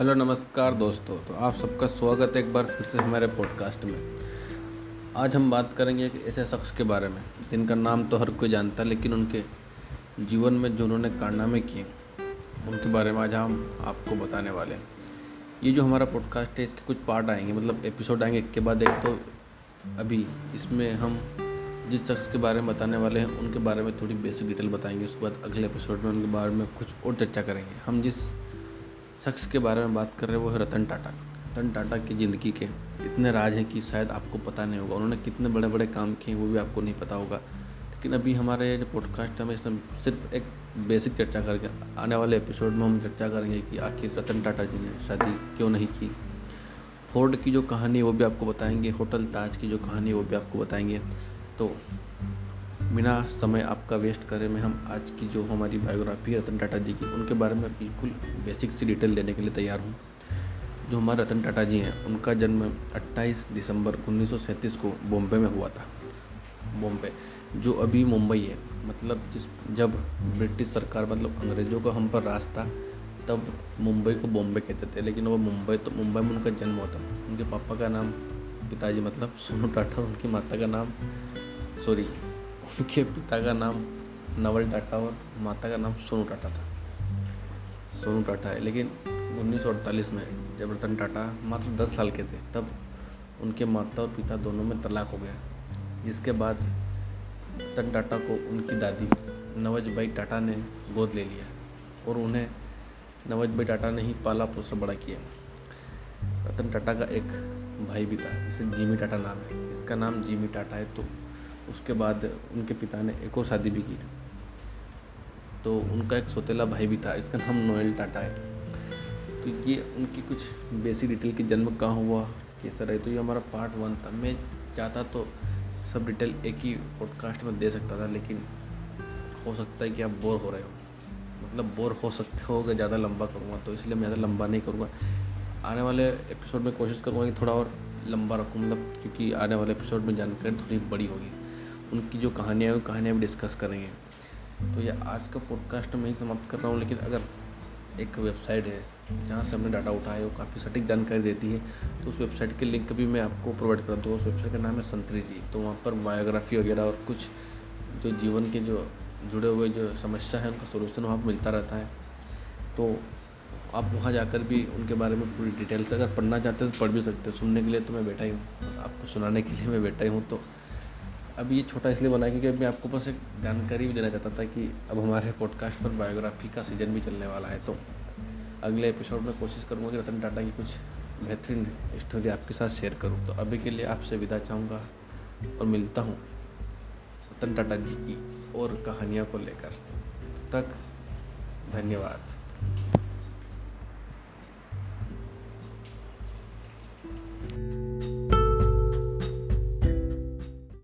Hello, नमस्कार दोस्तों। तो आप सबका स्वागत है एक बार फिर से हमारे पॉडकास्ट में। आज हम बात करेंगे एक ऐसे शख्स के बारे में, जिनका नाम तो हर कोई जानता है लेकिन उनके जीवन में जो उन्होंने कारनामे किए, उनके बारे में आज हम आपको बताने वाले हैं। ये जो हमारा पॉडकास्ट है, इसके कुछ पार्ट आएँगे मतलब एपिसोड आएँगे एक के बाद एक तो अभी इसमें हम जिस शख्स के बारे में बताने वाले हैं, उनके बारे में थोड़ी बेसिक डिटेल बताएँगे, उसके बाद अगले एपिसोड में उनके बारे में कुछ और चर्चा करेंगे। हम जिस शख्स के बारे में बात कर रहे हैं, वो है रतन टाटा। रतन टाटा की ज़िंदगी के इतने राज हैं कि शायद आपको पता नहीं होगा। उन्होंने कितने बड़े बड़े काम किए वो भी आपको नहीं पता होगा। लेकिन अभी हमारे जो पॉडकास्ट है इसमें सिर्फ़ एक बेसिक चर्चा करके आने वाले एपिसोड में हम चर्चा करेंगे कि आखिर रतन टाटा जी ने शादी क्यों नहीं की। फोर्ड की जो कहानी वो भी आपको बताएँगे। होटल ताज की जो कहानी वो भी आपको बताएँगे। तो बिना समय आपका वेस्ट करें, मैं हम आज की जो हमारी बायोग्राफी रतन टाटा जी की, उनके बारे में बिल्कुल बेसिक सी डिटेल देने के लिए तैयार हूँ। जो हमारे रतन टाटा जी हैं, उनका जन्म 28 दिसंबर उन्नीस सौ सैंतीस को बॉम्बे में हुआ था। बॉम्बे, जो अभी मुंबई है मतलब जिस, जब ब्रिटिश सरकार मतलब अंग्रेज़ों का हम पर राज था, तब मुंबई को बॉम्बे कहते थे, लेकिन वो मुंबई तो मुंबई में उनका जन्म था। उनके पापा का नाम पिताजी मतलब सोनू टाटा, उनकी माता का नाम सॉरी उनके पिता का नाम नवल टाटा और माता का नाम सोनू टाटा था। सोनू टाटा है, लेकिन उन्नीस सौ अड़तालीस में जब रतन टाटा मात्र दस साल के थे, तब उनके माता और पिता दोनों में तलाक हो गया। जिसके बाद रतन टाटा को उनकी दादी नवज भाई टाटा ने गोद ले लिया और उन्हें नवज भाई टाटा ने ही पाला पोसा बड़ा किया। रतन टाटा का एक भाई भी था, जिसे जिमी टाटा नाम है। इसका नाम जिमी टाटा है तो उसके बाद उनके पिता ने एक और शादी भी की। तो उनका एक सौतेला भाई भी था, इसका नाम नोएल टाटा है। तो ये उनकी कुछ बेसिक डिटेल की जन्म कहाँ हुआ, कैसा रहे तो ये हमारा पार्ट वन था। मैं चाहता तो सब डिटेल एक ही पॉडकास्ट में दे सकता था, लेकिन हो सकता है कि आप बोर हो रहे हो। मतलब बोर हो सकते हो अगर ज़्यादा लंबा करूँगा तो इसलिए मैं ज़्यादा लंबा नहीं करूँगा। आने वाले एपिसोड में कोशिश करूँगा कि थोड़ा और लंबा रखूँ मतलब क्योंकि आने वाले एपिसोड में जानकारी थोड़ी बड़ी होगी। उनकी जो कहानियाँ हैं, कहानियाँ भी डिस्कस करेंगे तो ये आज का पॉडकास्ट मैं ही समाप्त कर रहा हूँ, लेकिन अगर एक वेबसाइट है, जहाँ से हमने डाटा उठाया वो काफ़ी सटीक जानकारी देती है तो उस वेबसाइट के लिंक भी मैं आपको प्रोवाइड कर दूँ उस वेबसाइट का नाम है संतरी जी। तो वहाँ पर बायोग्राफी वगैरह और कुछ जो जीवन के जो जुड़े हुए जो समस्या है, उनका सोल्यूशन वहाँ पर मिलता रहता है। तो आप वहाँ जाकर भी उनके बारे में पूरी डिटेल्स अगर पढ़ना चाहते हो तो पढ़ भी सकते हो। सुनने के लिए तो मैं बैठा ही हूँ। आपको सुनाने के लिए मैं बैठा ही हूँ तो अब ये छोटा इसलिए बनाया क्योंकि मैं आपको बस एक जानकारी भी देना चाहता था कि अब हमारे पॉडकास्ट पर बायोग्राफी का सीज़न भी चलने वाला है तो अगले एपिसोड में कोशिश करूँगा कि रतन टाटा की कुछ बेहतरीन स्टोरी आपके साथ शेयर करूँ। तो अभी के लिए आपसे विदा चाहूँगा और मिलता हूँ रतन टाटा जी की और कहानियों को लेकर। तब तक धन्यवाद।